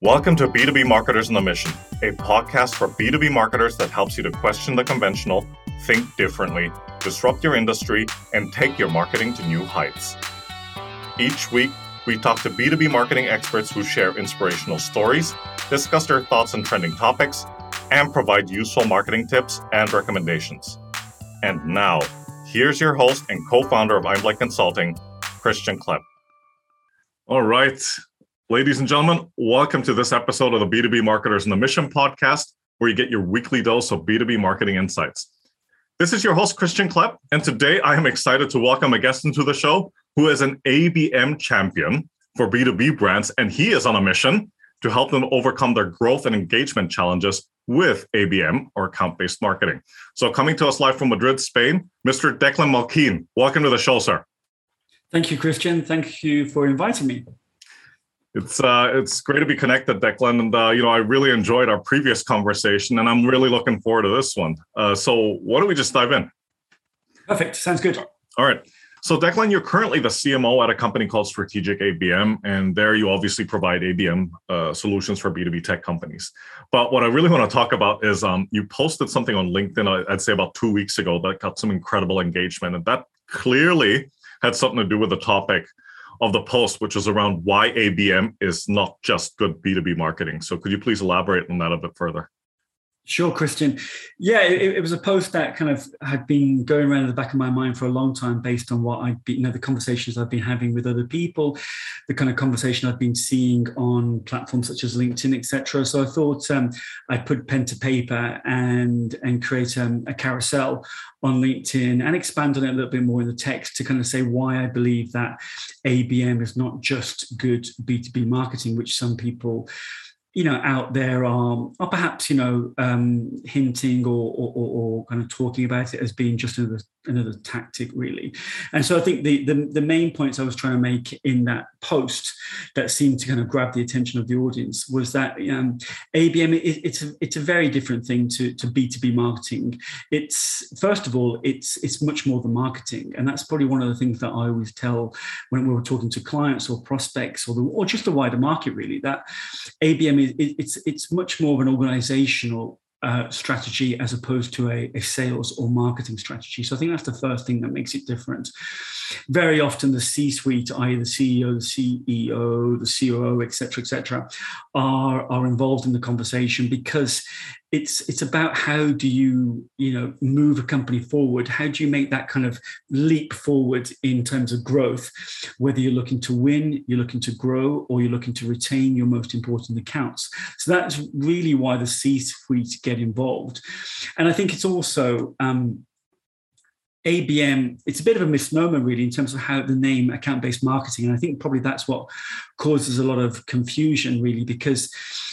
Welcome to B2B Marketers on the Mission, a podcast for B2B marketers that helps you to question the conventional, think differently, disrupt your industry, and take your marketing to new heights. Each week, we talk to B2B marketing experts who share inspirational stories, discuss their thoughts on trending topics, and provide useful marketing tips and recommendations. And now, here's your host and co founder of Einblick Consulting, Christian Klepp. All right. Ladies and gentlemen, welcome to this episode of the B2B Marketers on the Mission podcast, where you get your weekly dose of B2B marketing insights. This is your host, Christian Klepp, and today I am excited to welcome a guest into the show who is an ABM champion for B2B brands, and he is on a mission to help them overcome their growth and engagement challenges with ABM or account based marketing. So, coming to us live from Madrid, Spain, Mr. Declan Mulkeen. Welcome to the show, sir. Thank you, Christian. Thank you for inviting me. It's uh, it's great to be connected, Declan, and uh, you know I really enjoyed our previous conversation, and I'm really looking forward to this one. Uh, so why don't we just dive in? Perfect. Sounds good. All right. So Declan, you're currently the CMO at a company called Strategic ABM, and there you obviously provide ABM uh, solutions for B2B tech companies. But what I really want to talk about is um, you posted something on LinkedIn, I'd say about two weeks ago, that got some incredible engagement, and that clearly had something to do with the topic of the post, which was around why ABM is not just good B2B marketing. So could you please elaborate on that a bit further? Sure, Christian. Yeah, it, it, was a post that kind of had been going around in the back of my mind for a long time, based on what I'd been, you know, the conversations I've been having with other people, the kind of conversation I've been seeing on platforms such as LinkedIn, etc. So I thought um, I'd put pen to paper and and create um, a carousel on LinkedIn and expand on it a little bit more in the text to kind of say why I believe that ABM is not just good B2B marketing, which some people you know out there are are perhaps you know um, hinting or, or, or kind of talking about it as being just another another tactic really. And so i think the, the, the main points i was trying to make in that post that seemed to kind of grab the attention of the audience was that um, abm it, it's a, it's a very different thing to, to b2b marketing. It's first of all it's it's much more than marketing. And that's probably one of the things that i always tell when we are talking to clients or prospects or the, or just the wider market really that abm is it's it's much more of an organizational uh, strategy as opposed to a, a, sales or marketing strategy. So I think that's the first thing that makes it different. Very often, the C-suite, i.e., the CEO, the CEO, the COO, etc., etc., are are involved in the conversation because it's it's about how do you you know move a company forward how do you make that kind of leap forward in terms of growth whether you're looking to win you're looking to grow or you're looking to retain your most important accounts so that's really why the c suite get involved and i think it's also um, ABM, it's a bit of a misnomer, really, in terms of how the name account based marketing. And I think probably that's what causes a lot of confusion, really, because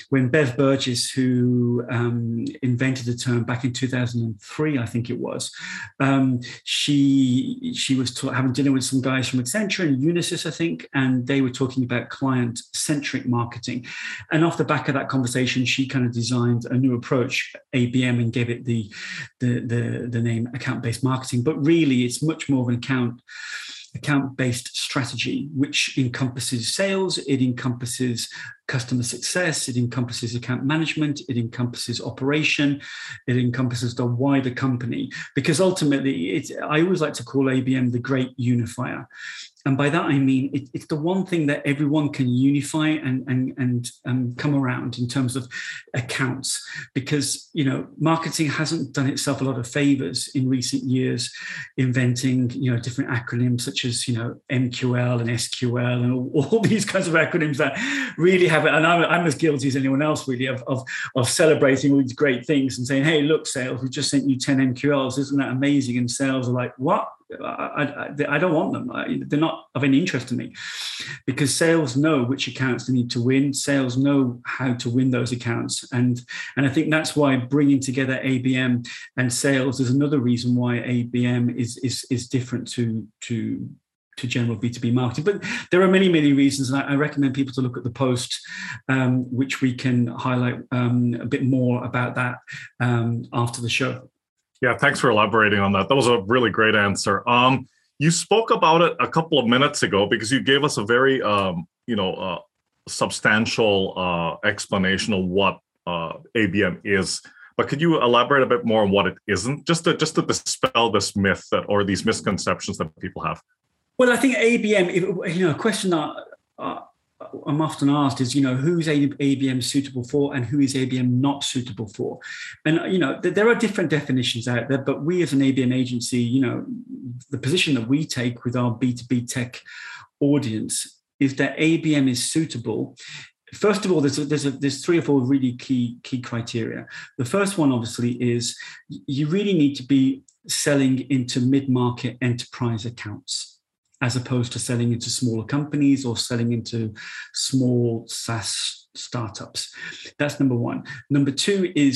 when Bev Burgess, who um, invented the term back in 2003, I think it was, um, she she was having dinner with some guys from Accenture and Unisys, I think, and they were talking about client centric marketing. And off the back of that conversation, she kind of designed a new approach, ABM, and gave it the the the, the name account based marketing. But really, it's much more of an account account based strategy, which encompasses sales, it encompasses customer success, it encompasses account management, it encompasses operation, it encompasses the wider company. Because ultimately, I always like to call ABM the great unifier and by that I mean it, it's the one thing that everyone can unify and and and um, come around in terms of accounts, because you know marketing hasn't done itself a lot of favors in recent years, inventing you know different acronyms such as you know MQL and SQL and all, all these kinds of acronyms that really have it. And I'm, I'm as guilty as anyone else really of, of of celebrating all these great things and saying, hey, look, sales, we just sent you 10 MQLs, isn't that amazing? And sales are like, what? I, I, I, don't want them. I, they're not of any interest to me because sales know which accounts they need to win. Sales know how to win those accounts, and and I think that's why bringing together ABM and sales is another reason why ABM is is is different to to to general B2B marketing. But there are many, many reasons. And I, recommend people to look at the post, um, which we can highlight um, a bit more about that um, after the show. Yeah, thanks for elaborating on that. That was a really great answer. Um, you spoke about it a couple of minutes ago because you gave us a very, um, you know, uh, substantial uh, explanation of what uh, ABM is. But could you elaborate a bit more on what it isn't, just to just to dispel this myth that or these misconceptions that people have? Well, I think ABM, you know, a question that uh, I'm often asked is, you know, who is ABM suitable for and who is ABM not suitable for? And, you know, there are different definitions out there, but we as an ABM agency, you know, the position that we take with our B2B tech audience is that ABM is suitable first of all, there's a, there's a, there's three or four really key key criteria. The first one, obviously, is you really need to be selling into mid market enterprise accounts as opposed to selling into smaller companies or selling into small SaaS startups. That's number one. Number two is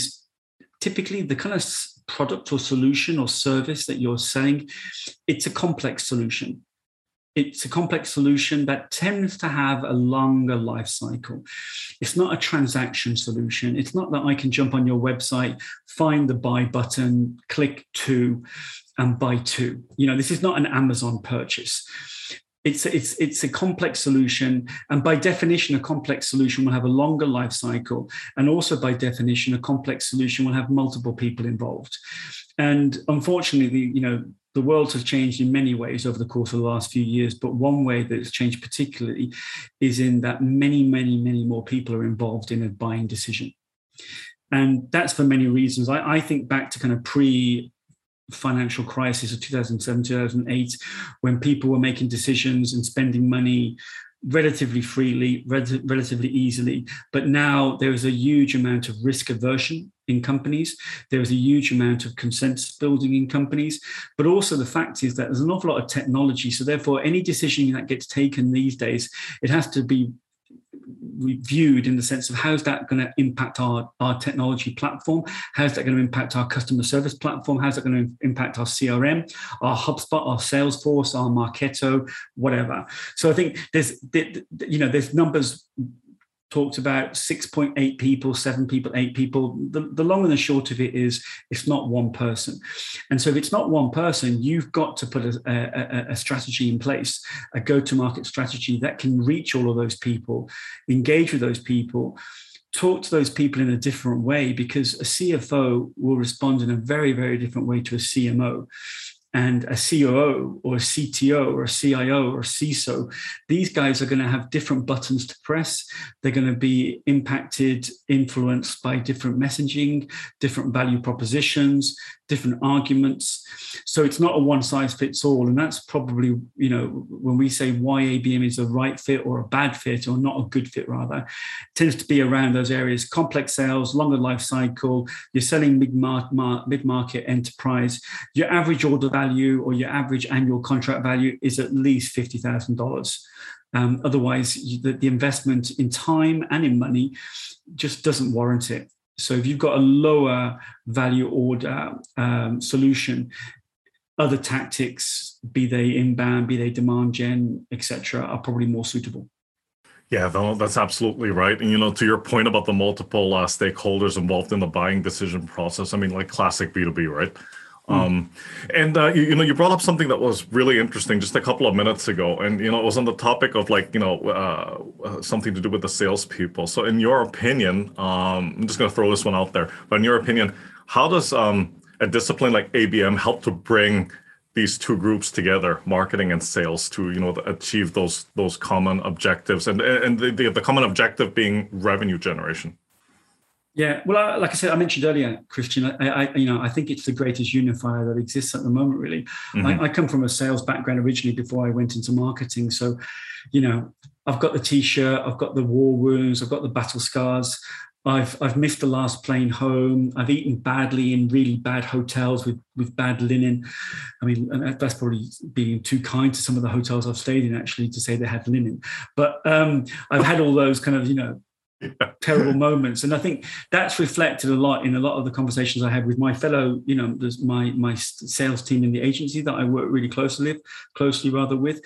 typically the kind of product or solution or service that you're selling, it's a complex solution. It's a complex solution that tends to have a longer life cycle. It's not a transaction solution. It's not that I can jump on your website, find the buy button, click to, and buy two. You know, this is not an Amazon purchase. It's it's it's a complex solution, and by definition, a complex solution will have a longer life cycle, and also by definition, a complex solution will have multiple people involved. And unfortunately, the, you know, the world has changed in many ways over the course of the last few years, but one way that it's changed particularly is in that many, many, many more people are involved in a buying decision. And that's for many reasons. I, I think back to kind of pre financial crisis of 2007 2008 when people were making decisions and spending money relatively freely relatively easily. But now there is a huge amount of risk aversion in companies. There is a huge amount of consensus building in companies. But also the fact is that there's an awful lot of technology. So therefore any decision that gets taken these days it has to be reviewed in the sense of how's that going to impact our, our technology platform? How's that going to impact our customer service platform? How's that going to impact our CRM, our HubSpot, our Salesforce, our Marketo, whatever? So I think there's, you know, there's numbers talked about 6.8 people, seven people, eight people. The, the long and the short of it is it's not one person. And so if it's not one person, you've got to put a, a, a strategy in place, a go to market strategy that can reach all of those people, engage with those people. Talk to those people in a different way because a CFO will respond in a very, very different way to a CMO and a COO or a CTO or a CIO or a CISO, these guys are going to have different buttons to press. They're going to be impacted, influenced by different messaging, different value propositions, different arguments. So it's not a one size fits all. And that's probably, you know, when we say why ABM is a right fit or a bad fit or not a good fit, rather, tends to be around those areas complex sales, longer life cycle, you're selling mid market enterprise, your average order value or your average annual contract value is at least $50,000. Um, otherwise, the, the investment in time and in money just doesn't warrant it. So if you've got a lower value order um, solution, other tactics, be they inbound, be they demand gen, etc., are probably more suitable. Yeah, that's absolutely right. And you know, to your point about the multiple uh, stakeholders involved in the buying decision process, I mean, like classic B two B, right? Hmm. Um, and uh, you, you, know, you brought up something that was really interesting just a couple of minutes ago, and you know, it was on the topic of like you know uh, uh something to do with the salespeople. So, in your opinion, um, I'm just going to throw this one out there, but in your opinion, how does um, a discipline like ABM help to bring these two groups together, marketing and sales, to you know achieve those those common objectives, and and the, the, the common objective being revenue generation? Yeah, well, I, like I said, I mentioned earlier, Christian. I, I, you know, I think it's the greatest unifier that exists at the moment. Really, mm-hmm. I, I, come from a sales background originally before I went into marketing. So, you know, I've got the t-shirt, I've got the war wounds, I've got the battle scars. I've I've missed the last plane home. I've eaten badly in really bad hotels with with bad linen. I mean, that's probably being too kind to some of the hotels I've stayed in actually to say they had linen. But um, I've had all those kind of you know terrible moments. And i think that's reflected a lot in a lot of the conversations i had with my fellow you know my my sales team in the agency that i work really closely with closely rather with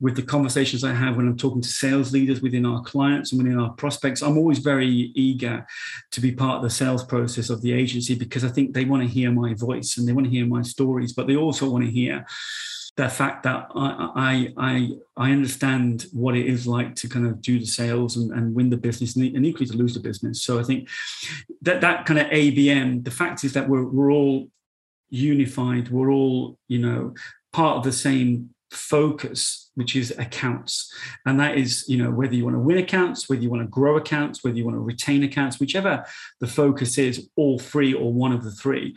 with the conversations i have when i'm talking to sales leaders within our clients and within our prospects. I'm always very eager to be part of the sales process of the agency because i think they want to hear my voice and they want to hear my stories but they also want to hear the fact that I, I, I, understand what it is like to kind of do the sales and, and win the business and, and equally to lose the business. So I think that that kind of ABM, the fact is that we're, we're all unified. We're all, you know, part of the same focus which is accounts. And that is you know whether you want to win accounts whether you want to grow accounts whether you want to retain accounts whichever the focus is all three or one of the three.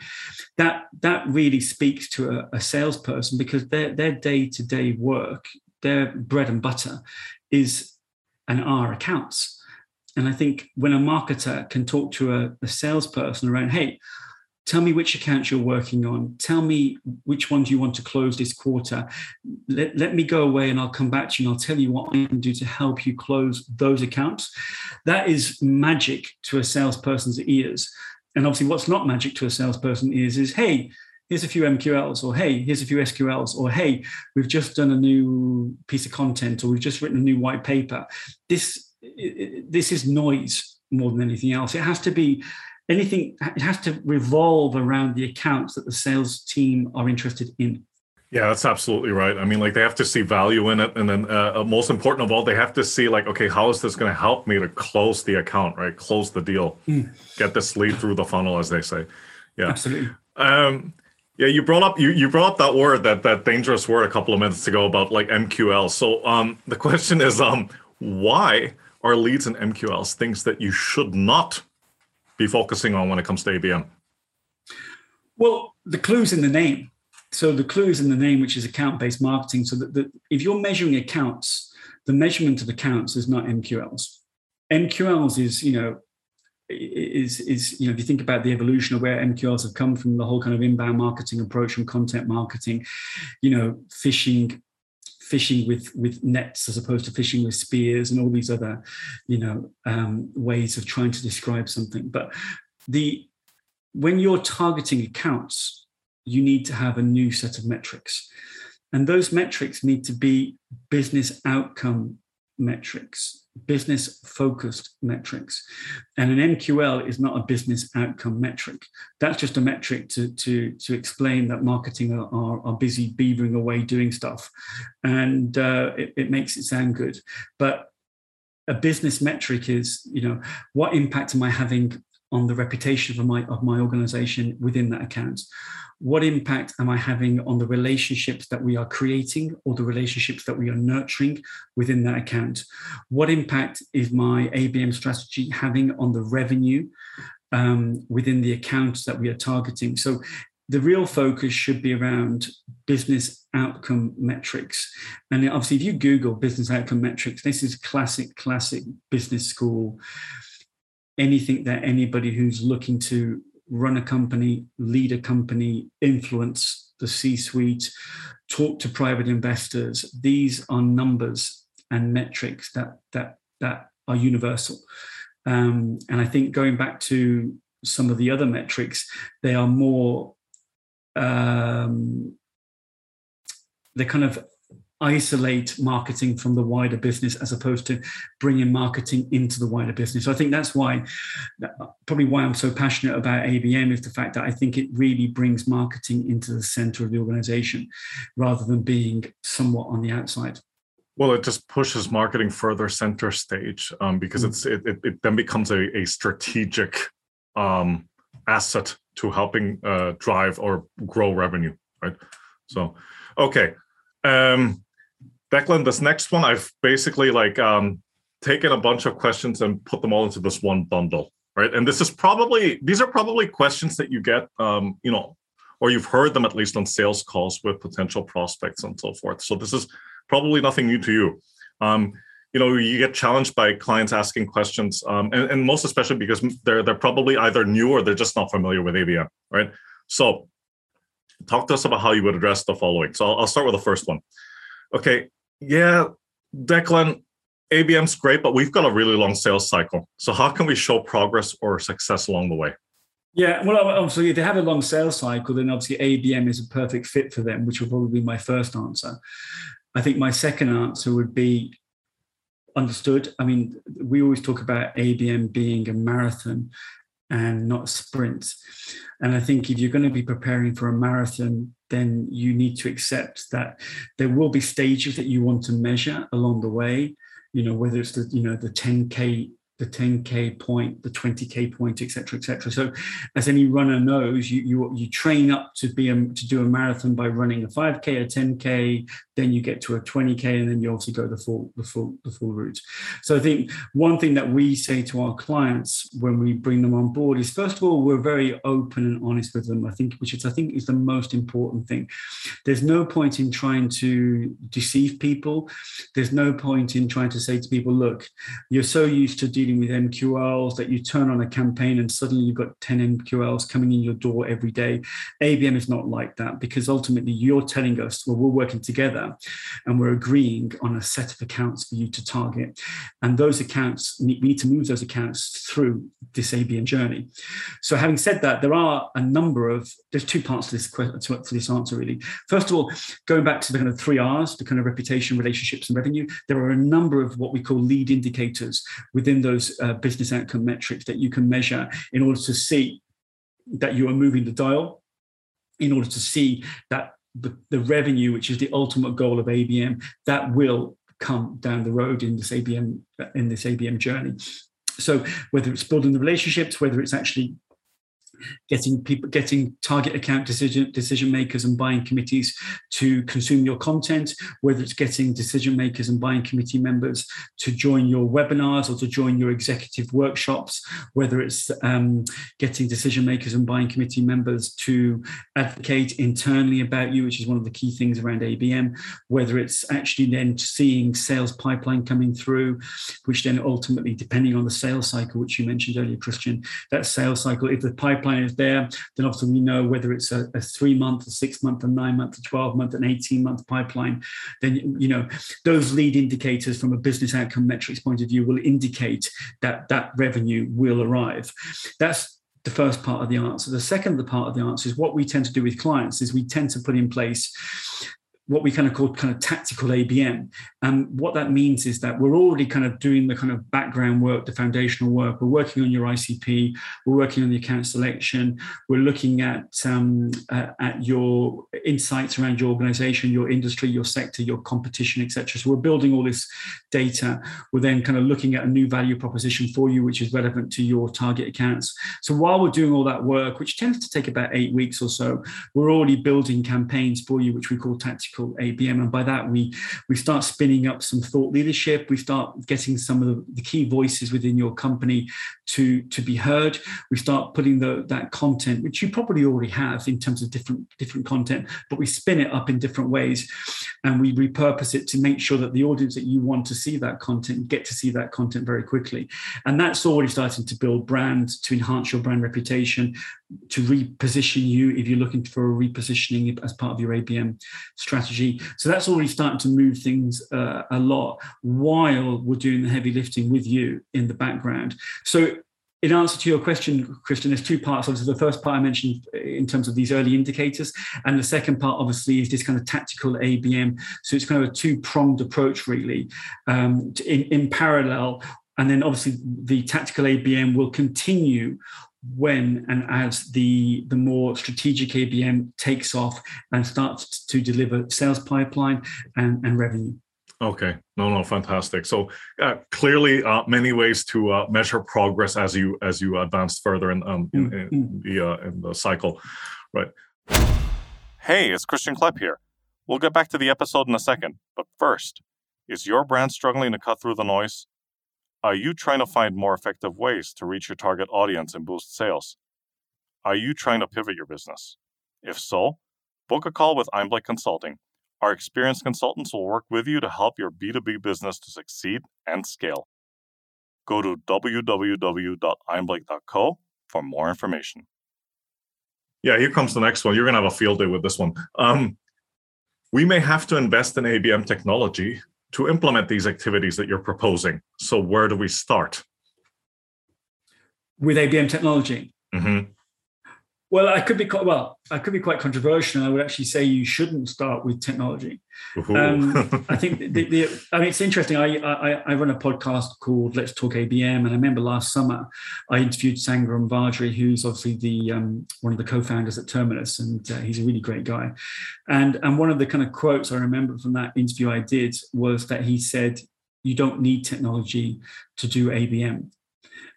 That that really speaks to a, a salesperson because their their day-to-day work their bread and butter is and are accounts. And i think when a marketer can talk to a, a salesperson around hey Tell me which accounts you're working on. Tell me which ones you want to close this quarter. Let, let me go away and I'll come back to you and I'll tell you what I can do to help you close those accounts. That is magic to a salesperson's ears. And obviously, what's not magic to a salesperson is, is hey, here's a few MQLs, or hey, here's a few SQLs, or hey, we've just done a new piece of content, or we've just written a new white paper. This this is noise more than anything else. It has to be anything it has to revolve around the accounts that the sales team are interested in. Yeah that's absolutely right. I mean like they have to see value in it and then uh, uh most important of all they have to see like okay how is this going to help me to close the account right? Close the deal. Mm. get this lead through the funnel as they say. Yeah. Absolutely. Um yeah, you brought up you, you brought up that word that that dangerous word a couple of minutes ago about like MQL. So um, the question is um, why are leads and MQLs things that you should not be focusing on when it comes to ABM? Well, the clue's in the name. So the clue is in the name, which is account-based marketing. So that if you're measuring accounts, the measurement of accounts is not MQLs. MQLs is, you know, is is you know if you think about the evolution of where MQLs have come from, the whole kind of inbound marketing approach from content marketing, you know, fishing fishing with with nets as opposed to fishing with spears and all these other you know um, ways of trying to describe something. But the when you're targeting accounts you need to have a new set of metrics. And those metrics need to be business outcome metrics business focused metrics. And an MQL is not a business outcome metric. That's just a metric to, to, to explain that marketing are, are, are busy beavering away doing stuff. And uh, it, it makes it sound good. But a business metric is, you know, what impact am I having on the reputation of my of my organization within that account? what impact am I having on the relationships that we are creating or the relationships that we are nurturing within that account? What impact is my ABM strategy having on the revenue um, within the accounts that we are targeting? So the real focus should be around business outcome metrics. And obviously, if you Google business outcome metrics, this is classic, classic business school. Anything that anybody who's looking to run a company, lead a company, influence the C suite, talk to private investors. These are numbers and metrics that, that, that are universal. Um, and I think going back to some of the other metrics, they are more, um, they're kind of isolate marketing from the wider business as opposed to bringing marketing into the wider business. So I think that's why, probably why I'm so passionate about ABM is the fact that I think it really brings marketing into the center of the organization rather than being somewhat on the outside. Well, it just pushes marketing further center stage um, because mm. it's it, it, it, then becomes a, a strategic um, asset to helping uh, drive or grow revenue, right? So, okay. Um, Declan, this next one, I've basically like um, taken a bunch of questions and put them all into this one bundle, right? And this is probably these are probably questions that you get, um, you know, or you've heard them at least on sales calls with potential prospects and so forth. So this is probably nothing new to you. Um, you know, you get challenged by clients asking questions, um, and, and most especially because they're they're probably either new or they're just not familiar with ABM, right? So, talk to us about how you would address the following. So I'll, I'll start with the first one. Okay, yeah, Declan, ABM's great, but we've got a really long sales cycle. So how can we show progress or success along the way? Yeah, well, obviously, if they have a long sales cycle, then obviously ABM is a perfect fit for them, which will probably be my first answer. I think my second answer would be understood. I mean, we always talk about ABM being a marathon and not sprints. And I think if you're going to be preparing for a marathon, then you need to accept that there will be stages that you want to measure along the way. You know, whether it's the you know the 10k the 10k point, the 20k point, etc., etc. So, as any runner knows, you you you train up to be a, to do a marathon by running a 5k, a 10k, then you get to a 20k, and then you obviously go the full the full the full route. So, I think one thing that we say to our clients when we bring them on board is first of all we're very open and honest with them. I think which is I think is the most important thing. There's no point in trying to deceive people. There's no point in trying to say to people, look, you're so used to with MQLs that you turn on a campaign and suddenly you've got 10 MQLs coming in your door every day. ABM is not like that because ultimately you're telling us, well, we're working together and we're agreeing on a set of accounts for you to target. And those accounts, we need to move those accounts through this ABM journey. So having said that, there are a number of, there's two parts to this question, to, this answer really. First of all, going back to the kind of three R's, the kind of reputation, relationships and revenue, there are a number of what we call lead indicators within those those uh, business outcome metrics that you can measure in order to see that you are moving the dial, in order to see that the, the revenue, which is the ultimate goal of ABM, that will come down the road in this ABM in this ABM journey. So whether it's building the relationships, whether it's actually getting people getting target account decision decision makers and buying committees to consume your content whether it's getting decision makers and buying committee members to join your webinars or to join your executive workshops whether it's um, getting decision makers and buying committee members to advocate internally about you which is one of the key things around abm whether it's actually then seeing sales pipeline coming through which then ultimately depending on the sales cycle which you mentioned earlier christian that sales cycle if the pipeline is there, then obviously we know whether it's a, a three month, a six month, a nine month, a 12 month, an 18 month pipeline, then, you know, those lead indicators from a business outcome metrics point of view will indicate that that revenue will arrive. That's the first part of the answer. The second part of the answer is what we tend to do with clients is we tend to put in place what we kind of call kind of tactical ABM. And what that means is that we're already kind of doing the kind of background work, the foundational work. We're working on your ICP. We're working on the account selection. We're looking at um, uh, at your insights around your organization, your industry, your sector, your competition, etc. So we're building all this data. We're then kind of looking at a new value proposition for you, which is relevant to your target accounts. So while we're doing all that work, which tends to take about eight weeks or so, we're already building campaigns for you, which we call tactical called ABM. And by that, we we start spinning up some thought leadership. We start getting some of the, key voices within your company to, to be heard. We start putting the, that content, which you probably already have in terms of different, different content, but we spin it up in different ways and we repurpose it to make sure that the audience that you want to see that content get to see that content very quickly. And that's already starting to build brand, to enhance your brand reputation, to reposition you if you're looking for a repositioning as part of your ABM strategy. So that's already starting to move things uh, a lot while we're doing the heavy lifting with you in the background. So in answer to your question, Christian, there's two parts. Obviously, the first part I mentioned in terms of these early indicators, and the second part, obviously, is this kind of tactical ABM. So it's kind of a two-pronged approach, really, um, in, in parallel. And then, obviously, the tactical ABM will continue when and as the the more strategic ABM takes off and starts to deliver sales pipeline and, and revenue. Okay, no, no, fantastic. So uh, clearly, uh, many ways to uh, measure progress as you as you advance further in, um, in, in mm-hmm. the uh, in the cycle, right? Hey, it's Christian Klepp here. We'll get back to the episode in a second, but first, is your brand struggling to cut through the noise? Are you trying to find more effective ways to reach your target audience and boost sales? Are you trying to pivot your business? If so, book a call with Einblick Consulting our experienced consultants will work with you to help your B2B business to succeed and scale. Go to www.einblick.co for more information. Yeah, here comes the next one. You're going to have a field day with this one. Um, we may have to invest in ABM technology to implement these activities that you're proposing. So, where do we start? With ABM technology? Mm-hmm. Well, I could be quite, well. I could be quite controversial. I would actually say you shouldn't start with technology. Um, I think the, the, I mean it's interesting. I, I, I run a podcast called Let's Talk ABM, and I remember last summer I interviewed Sangram Vajre, who's obviously the um, one of the co-founders at Terminus, and uh, he's a really great guy. And and one of the kind of quotes I remember from that interview I did was that he said, "You don't need technology to do ABM."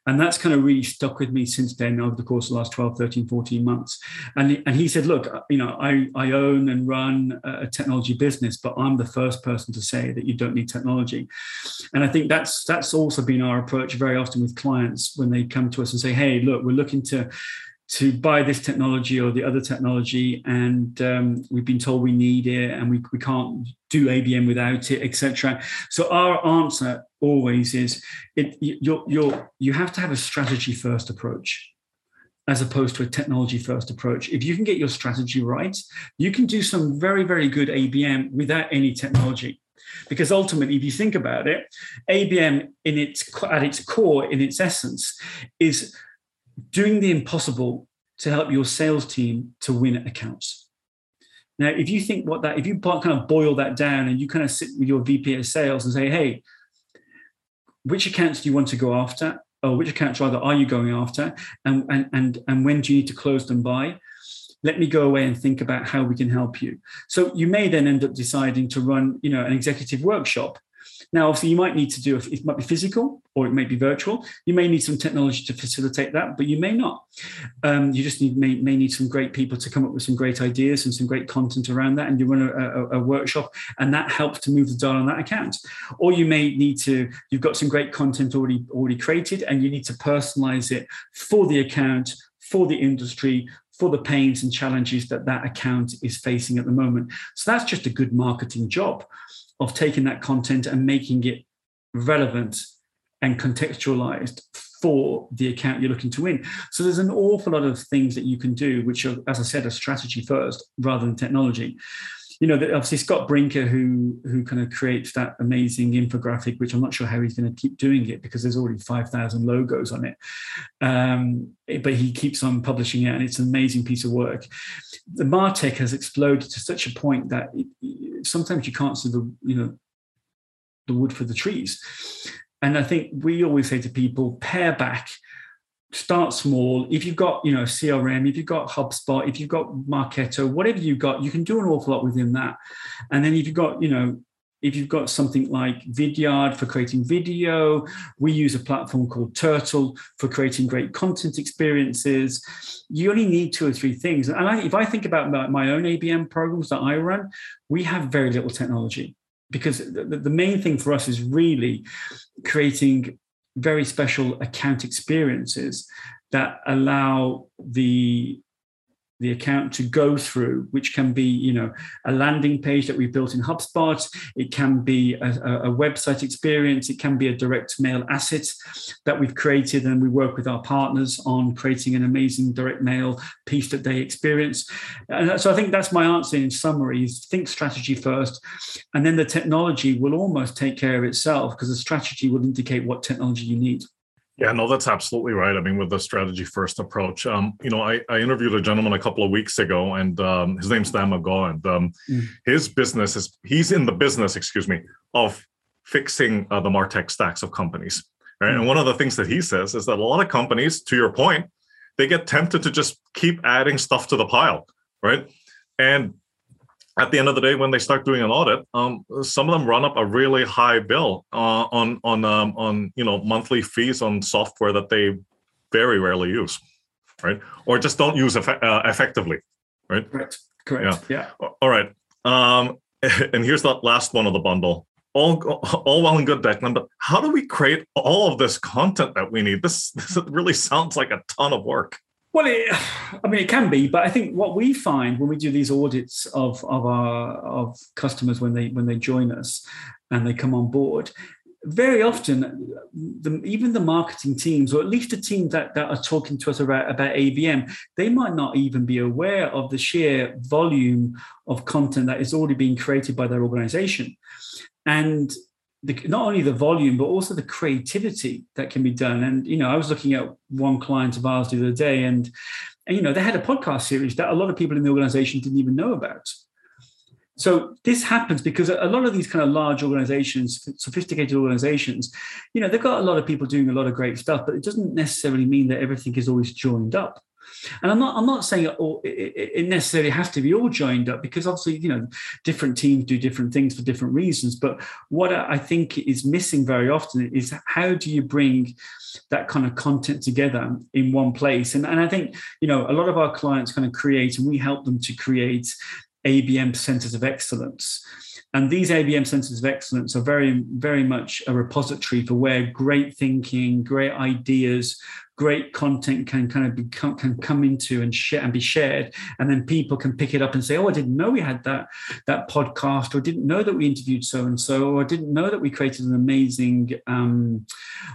And that's kind of really stuck with me since then over the course of the last 12 13 14 months. And, and he said look uh, you know I, I own and run a technology business but i'm the first person to say that you don't need technology. And i think that's that's also been our approach very often with clients when they come to us and say hey look we're looking to to buy this technology or the other technology and um, we've been told we need it and we, we can't do abm without it etc so our answer always is it you you you have to have a strategy first approach as opposed to a technology first approach. If you can get your strategy right you can do some very very good abm without any technology. Because ultimately if you think about it abm in its at its core in its essence is doing the impossible to help your sales team to win accounts. Now, if you think what that, if you kind of boil that down and you kind of sit with your VP of sales and say, hey, which accounts do you want to go after? Or which accounts rather are you going after? And, and, and, and when do you need to close them by? Let me go away and think about how we can help you. So you may then end up deciding to run, you know, an executive workshop now, obviously, you might need to do it might be physical or it may be virtual. You may need some technology to facilitate that, but you may not. Um, you just need may, may need some great people to come up with some great ideas and some great content around that, and you run a, a, a workshop, and that helps to move the dial on that account. Or you may need to you've got some great content already already created, and you need to personalize it for the account, for the industry, for the pains and challenges that that account is facing at the moment. So that's just a good marketing job of taking that content and making it relevant and contextualized for the account you're looking to win. So there's an awful lot of things that you can do, which are, as I said, a strategy first rather than technology. You know, obviously Scott Brinker, who who kind of creates that amazing infographic, which I'm not sure how he's going to keep doing it because there's already 5,000 logos on it. Um, but he keeps on publishing it, and it's an amazing piece of work. The Martech has exploded to such a point that it, sometimes you can't see the you know the wood for the trees. And I think we always say to people, pare back, start small. If you've got, you know, CRM, if you've got HubSpot, if you've got Marketo, whatever you've got, you can do an awful lot within that. And then if you've got, you know, if you've got something like Vidyard for creating video, we use a platform called Turtl for creating great content experiences. You only need two or three things. And I, if I think about my own ABM programs that I run, we have very little technology because the, the main thing for us is really creating very special account experiences that allow the the account to go through, which can be, you know, a landing page that we've built in HubSpot. It can be a, a, website experience. It can be a direct mail asset that we've created, and we work with our partners on creating an amazing direct mail piece that they experience. And so I think that's my answer in summary: is think strategy first, and then the technology will almost take care of itself because the strategy will indicate what technology you need. Yeah, no, that's absolutely right. I mean, with the strategy first approach, um, you know, I, I interviewed a gentleman a couple of weeks ago, and um, his name's Dan McGaw, and um, mm. his business is he's in the business, excuse me, of fixing uh, the Martech stacks of companies. Right, mm. and one of the things that he says is that a lot of companies, to your point, they get tempted to just keep adding stuff to the pile, right? And at the end of the day, when they start doing an audit, um, some of them run up a really high bill uh, on on um, on you know monthly fees on software that they very rarely use, right? Or just don't use eff- uh, effectively, right? Correct. Correct. Yeah. yeah. All right. Um, and here's the last one of the bundle. All, all well and good, Declan, but how do we create all of this content that we need? This this really sounds like a ton of work. Well, it, I mean, it can be, but I think what we find when we do these audits of of our of customers when they when they join us and they come on board, very often, the, even the marketing teams, or at least the teams that, that are talking to us about, about ABM, they might not even be aware of the sheer volume of content that is already being created by their organization. And the, not only the volume but also the creativity that can be done. And you know i was looking at one client of ours the other day and and you know they had a podcast series that a lot of people in the organization didn't even know about. So this happens because a lot of these kind of large organizations sophisticated organizations you know they've got a lot of people doing a lot of great stuff but it doesn't necessarily mean that everything is always joined up and I'm not I'm not saying it, all, it, it necessarily has to be all joined up because obviously you know different teams do different things for different reasons. But what I think is missing very often is how do you bring that kind of content together in one place? And and I think you know a lot of our clients kind of create and we help them to create ABM centers of excellence. And these ABM centers of excellence are very, very much a repository for where great thinking, great ideas, great content can kind of become can come into and share and be shared. And then people can pick it up and say oh i didn't know we had that that podcast or didn't know that we interviewed so and so or didn't know that we created an amazing um,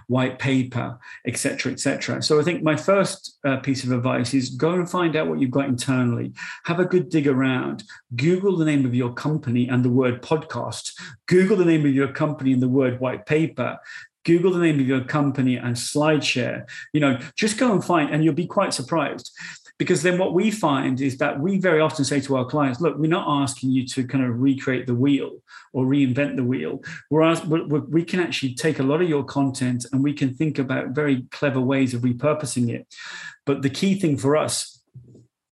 white paper etc etc so i think my first uh, piece of advice is go and find out what you've got internally. Have a good dig around. Google the name of your company and the word podcast. Google the name of your company and the word white paper Google the name of your company and SlideShare. You know, just go and find, and you'll be quite surprised. Because then what we find is that we very often say to our clients, look, we're not asking you to kind of recreate the wheel or reinvent the wheel. Whereas we can actually take a lot of your content and we can think about very clever ways of repurposing it. But the key thing for us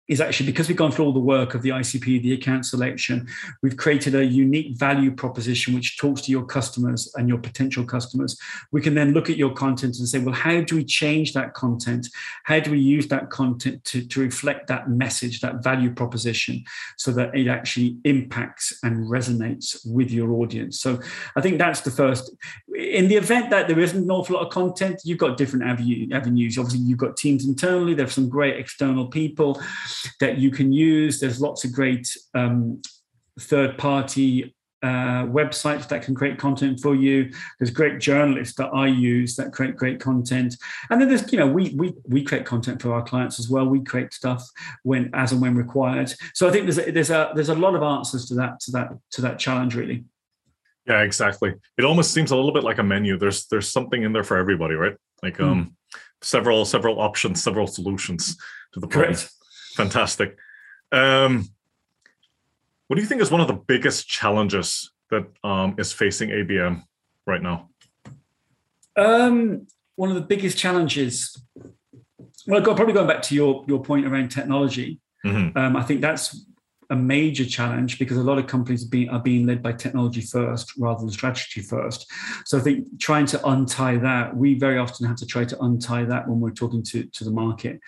is actually because we've gone through all the work of the ICP, the account selection, we've created a unique value proposition which talks to your customers and your potential customers. We can then look at your content and say, well, how do we change that content? How do we use that content to, to reflect that message, that value proposition, so that it actually impacts and resonates with your audience? So I think that's the first. In the event that there isn't an awful lot of content, you've got different avenues. Obviously, you've got teams internally, there's some great external people that you can use. There's lots of great um, third party uh, websites that can create content for you. There's great journalists that I use that create great content, and then there's you know we we we create content for our clients as well. We create stuff when as and when required. So I think there's a, there's a there's a lot of answers to that to that to that challenge really. Yeah, exactly. It almost seems a little bit like a menu. There's there's something in there for everybody, right? Like hmm. um, several several options, several solutions to the problem. Correct. Fantastic. Um, what do you think is one of the biggest challenges that um, is facing ABM right now? Um, one of the biggest challenges. Well, probably going back to your your point around technology. Mm-hmm. Um, I think that's a major challenge because a lot of companies are being, are being led by technology first rather than strategy first. So I think trying to untie that, we very often have to try to untie that when we're talking to, to the market.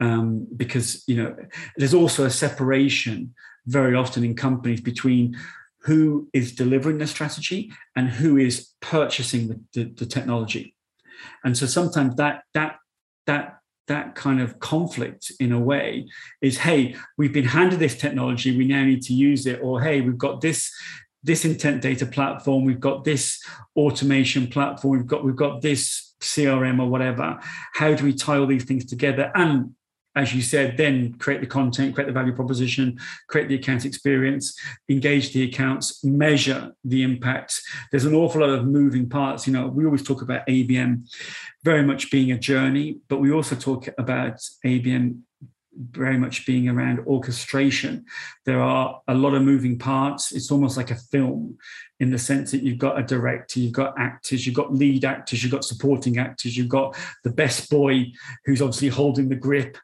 Um, because you know there's also a separation very often in companies between who is delivering the strategy and who is purchasing the, the, the technology. And so sometimes that that that that kind of conflict in a way is hey we've been handed this technology we now need to use it or hey we've got this this intent data platform we've got this automation platform we've got we've got this crm or whatever. How do we tie all these things together? And as you said, then create the content, create the value proposition, create the account experience, engage the accounts, measure the impact. There's an awful lot of moving parts. You know, we always talk about ABM very much being a journey, but we also talk about ABM very much being around orchestration. There are a lot of moving parts. It's almost like a film in the sense that you've got a director, you've got actors, you've got lead actors, you've got supporting actors, you've got the best boy who's obviously holding the grip,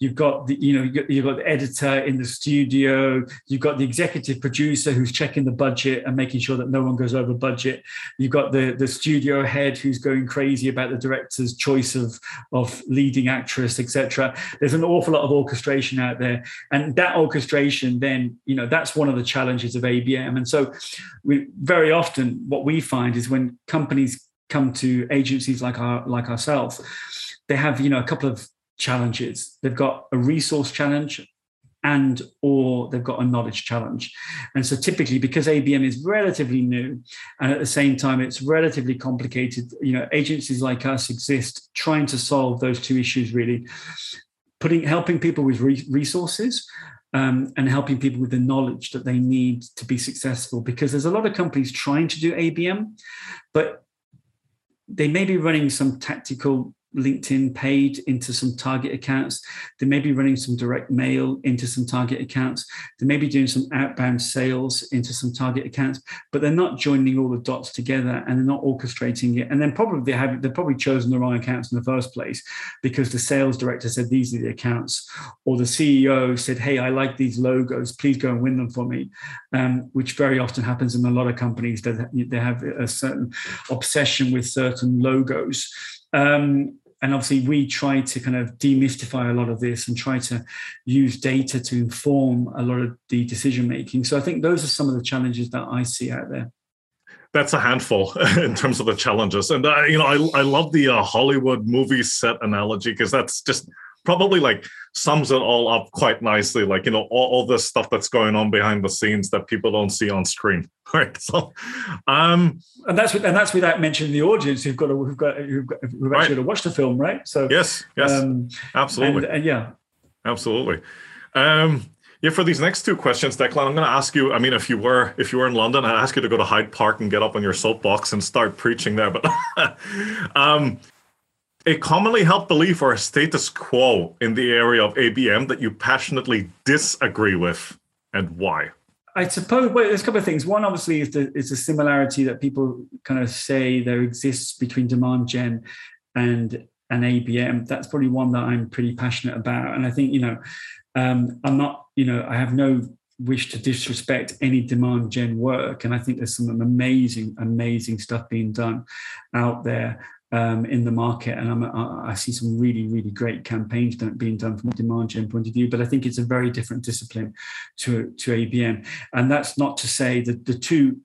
you've got the you know you've got the editor in the studio, you've got the executive producer who's checking the budget and making sure that no one goes over budget, you've got the the studio head who's going crazy about the director's choice of of leading actress, etc. There's an awful lot of orchestration out there, and that orchestration then you know that's one of the challenges of ABM, and so we very often what we find is when companies come to agencies like our like ourselves, they have you know a couple of challenges. They've got a resource challenge and or they've got a knowledge challenge and so typically because abm is relatively new and at the same time it's relatively complicated you know agencies like us exist trying to solve those two issues really putting helping people with re- resources um, and helping people with the knowledge that they need to be successful. Because there's a lot of companies trying to do ABM, but they may be running some tactical LinkedIn paid into some target accounts. They may be running some direct mail into some target accounts. They may be doing some outbound sales into some target accounts, but they're not joining all the dots together and they're not orchestrating it. And then probably they have they've probably chosen the wrong accounts in the first place because the sales director said these are the accounts, or the CEO said, "Hey, I like these logos. Please go and win them for me," um, which very often happens in a lot of companies that they have a certain obsession with certain logos. Um, and obviously we try to kind of demystify a lot of this and try to use data to inform a lot of the decision making. So i think those are some of the challenges that i see out there. That's a handful in terms of the challenges. And uh, you know i, I love the uh, hollywood movie set analogy because that's just probably like sums it all up quite nicely like you know all, all this stuff that's going on behind the scenes that people don't see on screen right so um and that's and that's without mentioning the audience who've got to, who've got who've, got, who've actually right. watched the film right so yes yes um, absolutely and, uh, yeah absolutely um yeah, for these next two questions, Declan, I'm going to ask you. I mean, if you were if you were in London, I'd ask you to go to Hyde Park and get up on your soapbox and start preaching there. But um, a commonly held belief or a status quo in the area of ABM that you passionately disagree with, and why? I suppose well, there's a couple of things. One, obviously, is the is the similarity that people kind of say there exists between demand gen and an ABM. That's probably one that I'm pretty passionate about, and I think you know, um, I'm not, you know, I have no wish to disrespect any demand gen work, and I think there's some amazing, amazing stuff being done out there um, in the market, and I'm, I see some really, really great campaigns being done from a demand gen point of view. But I think it's a very different discipline to to ABM, and that's not to say that the two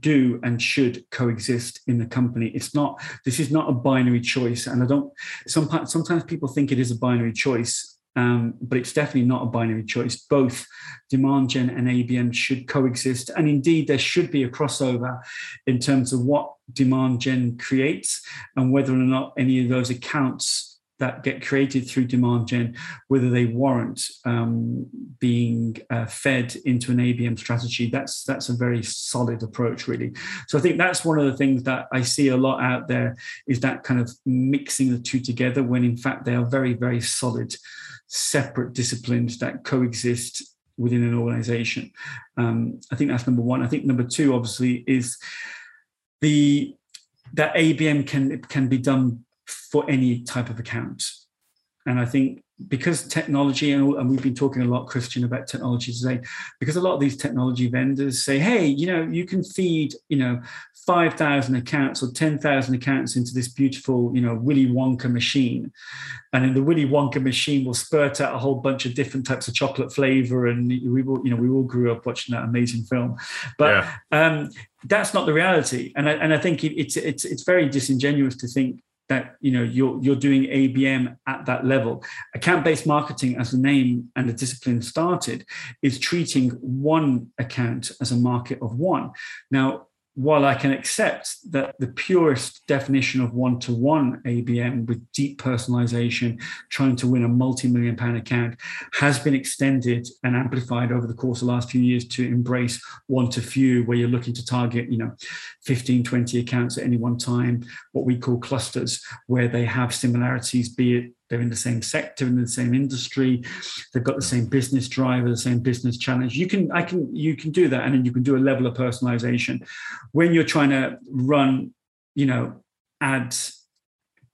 do and should coexist in the company. It's not. This is not a binary choice, and I don't. Sometimes, sometimes people think it is a binary choice, um, but it's definitely not a binary choice. Both demand gen and ABM should coexist. And indeed, there should be a crossover in terms of what demand gen creates and whether or not any of those accounts that get created through demand gen, whether they warrant um, being uh, fed into an ABM strategy. That's that's a very solid approach, really. So I think that's one of the things that I see a lot out there is that kind of mixing the two together when in fact they are very very solid separate disciplines that coexist within an organization. Um, I think that's number one. I think number two, obviously, is the that ABM can can be done for any type of account, and I think because technology and, and we've been talking a lot christian about technology today because a lot of these technology vendors say hey you know you can feed you know 5000 accounts or 10000 accounts into this beautiful you know willy wonka machine. And then the willy wonka machine will spurt out a whole bunch of different types of chocolate flavor and we all, you know we all grew up watching that amazing film. But yeah. um, that's not the reality. And I, and I think it's it's it's very disingenuous to think that you know you're you're doing ABM at that level. Account-based marketing, as the name and the discipline started, is treating one account as a market of one. Now, while I can accept that the purest definition of one to one ABM with deep personalization, trying to win a multi million pound account, has been extended and amplified over the course of the last few years to embrace one to few, where you're looking to target, you know, 15, 20 accounts at any one time, what we call clusters, where they have similarities, be it they're in the same sector in the same industry. They've got the same business driver the same business challenge. You can i can you can do that and then you can do a level of personalization. When you're trying to run you know ads,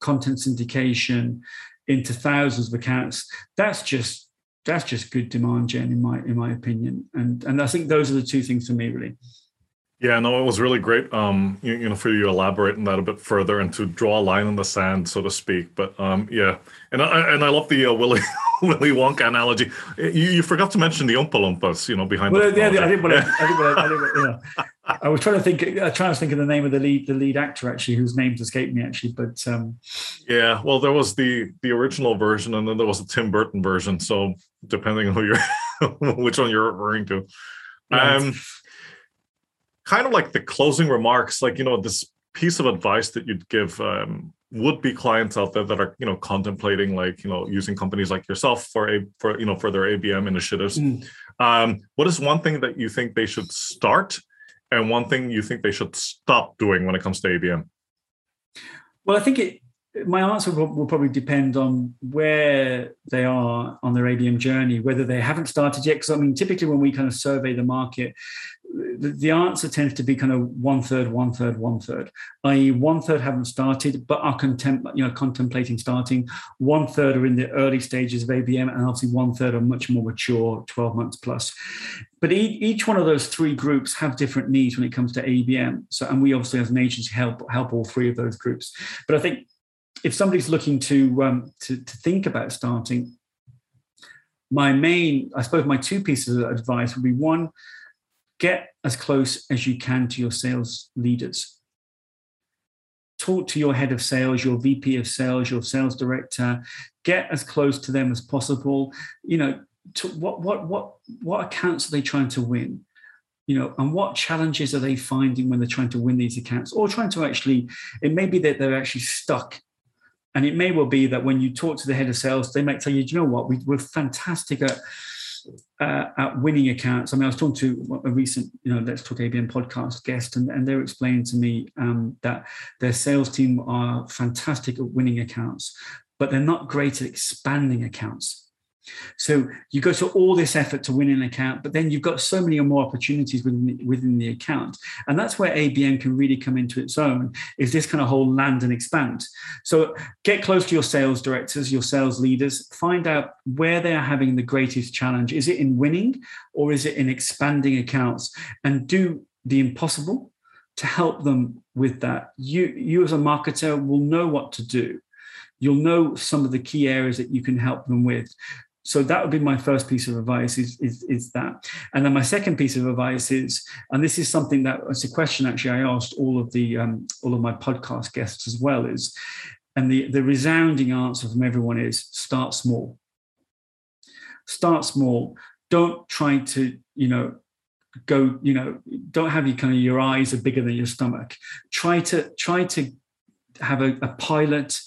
content syndication into thousands of accounts that's just that's just good demand gen in my in my opinion. And and i think those are the two things for me really yeah, no, it was really great. Um, you, you, know, for you to elaborate on that a bit further and to draw a line in the sand, so to speak. But um, yeah, and I and I love the uh, Willy Willy Wonka analogy. You, you forgot to mention the Oompa Loompas, you know, behind. Well, the yeah, I didn't want to. I didn't want. I, didn't, you know, I was trying to think. I was trying to think of the name of the lead, the lead actor actually, whose name's escaped me actually. But um, yeah, well, there was the the original version, and then there was the Tim Burton version. So depending on who you're, which one you're referring to. Right. Um, kind of like the closing remarks, like you know, this piece of advice that you'd give um, would be clients out there that are you know contemplating like you know using companies like yourself for a for you know for their ABM initiatives. Mm. Um, what is one thing that you think they should start, and one thing you think they should stop doing when it comes to ABM? Well, I think it my answer will, will, probably depend on where they are on their ABM journey, whether they haven't started yet. Because I mean, typically when we kind of survey the market, the, the answer tends to be kind of one third, one third, one third. I.e., one third haven't started but are contem- you know contemplating starting. One third are in the early stages of ABM, and obviously one third are much more mature, twelve months plus. But each one of those three groups have different needs when it comes to ABM. So, and we obviously as an agency help help all three of those groups. But I think if somebody's looking to, um, to, to think about starting, my main, I suppose, my two pieces of advice would be one, get as close as you can to your sales leaders. Talk to your head of sales, your VP of sales, your sales director. Get as close to them as possible. You know, what what what what accounts are they trying to win? you know, and what challenges are they finding when they're trying to win these accounts or trying to actually, it may be that they're actually stuck and it may well be that when you talk to the head of sales, they might tell you, you know what, we, are fantastic at, uh, at winning accounts. I mean, I was talking to a recent, you know, Let's Talk ABM podcast guest, and, and they were explaining to me um, that their sales team are fantastic at winning accounts, but they're not great at expanding accounts. So you go to all this effort to win an account, but then you've got so many or more opportunities within the, within the account, and that's where ABM can really come into its own. Is this kind of whole land and expand? So get close to your sales directors, your sales leaders, find out where they are having the greatest challenge. Is it in winning, or is it in expanding accounts? And do the impossible to help them with that. You you as a marketer will know what to do you'll know some of the key areas that you can help them with so that would be my first piece of advice is, is, is that. And then my second piece of advice is and this is something that it's a question actually i asked all of the um, all of my podcast guests as well is and the the resounding answer from everyone is start small. Start small. Don't try to you know go you know don't have your kind of your eyes are bigger than your stomach. Try to try to have a, a pilot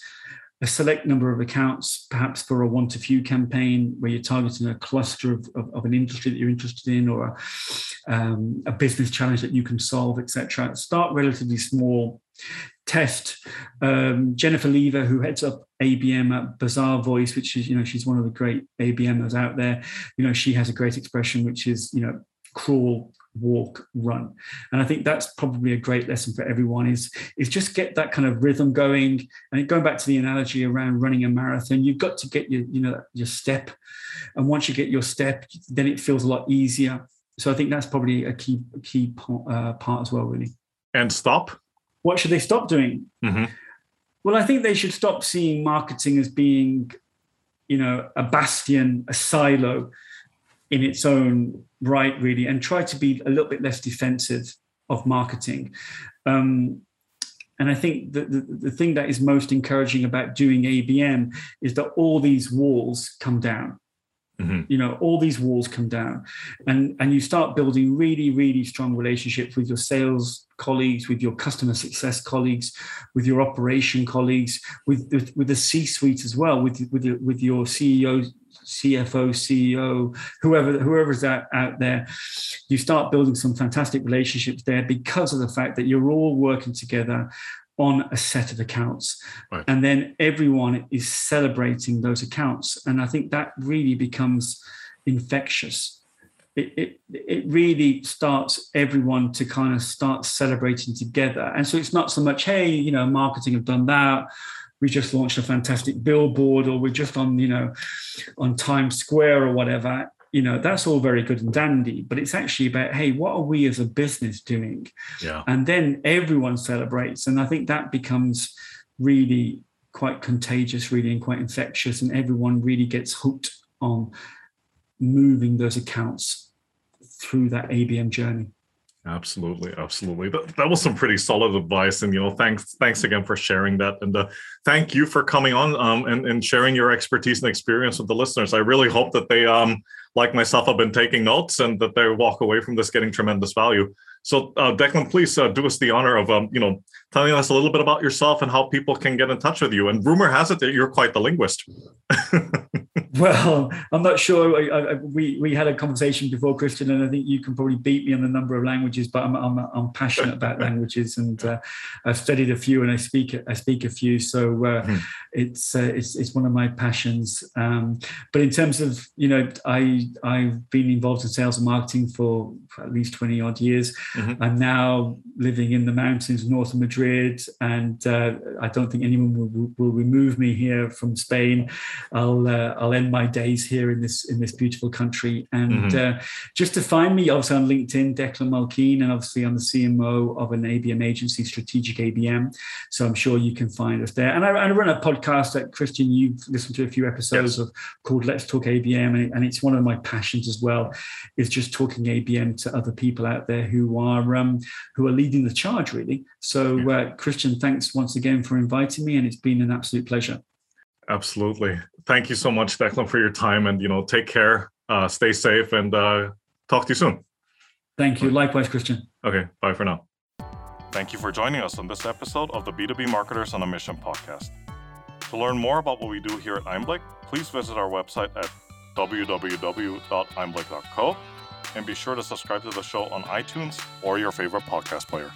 a select number of accounts, perhaps for a one to few campaign where you're targeting a cluster of, of, of an industry that you're interested in or a, um, a business challenge that you can solve, etc. Start relatively small. Test um, Jennifer Lever, who heads up ABM at Bazaarvoice, which is you know she's one of the great ABMers out there. You know she has a great expression, which is you know crawl walk run. And i think that's probably a great lesson for everyone is is just get that kind of rhythm going. And going back to the analogy around running a marathon you've got to get your you know your step. And once you get your step then it feels a lot easier. So i think that's probably a key key uh, part as well really. And stop? What should they stop doing? Mm-hmm. well i think they should stop seeing marketing as being you know a bastion a silo in its own right, really, and try to be a little bit less defensive of marketing. Um, and I think the, the, the, thing that is most encouraging about doing ABM is that all these walls come down. Mm-hmm. You know, all these walls come down, and and you start building really, really strong relationships with your sales colleagues, with your customer success colleagues, with your operation colleagues, with with, with the C-suite as well, with with your, with your CEO CFO, CEO, whoever whoever's out, out there, you start building some fantastic relationships there because of the fact that you're all working together on a set of accounts. Right. and then everyone is celebrating those accounts. And i think that really becomes infectious. It, it, it really starts everyone to kind of start celebrating together. And so it's not so much hey you know marketing have done that we just launched a fantastic billboard or we're just on you know on times square or whatever you know that's all very good and dandy but it's actually about hey what are we as a business doing? Yeah. And then everyone celebrates and i think that becomes really quite contagious really and quite infectious and everyone really gets hooked on moving those accounts through that abm journey Absolutely, absolutely. That, that was some pretty solid advice, and you know, thanks, thanks again for sharing that, and uh, thank you for coming on um, and and sharing your expertise and experience with the listeners. I really hope that they, um, like myself, have been taking notes and that they walk away from this getting tremendous value. So, uh, Declan, please uh, do us the honor of, um, you know, telling us a little bit about yourself and how people can get in touch with you. And rumor has it that you're quite the linguist. Well, I'm not sure. I, I, we we had a conversation before, Christian, and I think you can probably beat me on the number of languages. But I'm I'm, I'm passionate about languages, and uh, I've studied a few, and I speak I speak a few. So uh, mm-hmm. it's uh, it's it's one of my passions. Um, but in terms of you know, I I've been involved in sales and marketing for, for at least twenty odd years. Mm-hmm. I'm now living in the mountains north of Madrid, and uh, I don't think anyone will, will remove me here from Spain. I'll uh, I'll end my days here in this in this beautiful country. And mm-hmm. uh, just to find me, also on LinkedIn, Declan Mulkeen, and obviously on the CMO of an ABM agency, Strategic ABM. So I'm sure you can find us there. And I, I run a podcast that Christian, you've listened to a few episodes yes. of called Let's Talk ABM, and, and, it's one of my passions as well. Is just talking ABM to other people out there who are um, who are leading the charge, really. So uh, Christian, thanks once again for inviting me, and it's been an absolute pleasure. Absolutely. Thank you so much, Declan, for your time and you know, take care, uh, stay safe, and uh, talk to you soon. Thank you. Likewise, Christian. Okay, bye for now. Thank you for joining us on this episode of the B2B Marketers on a Mission podcast. To learn more about what we do here at Einblick, please visit our website at www.einblick.co and be sure to subscribe to the show on iTunes or your favorite podcast player.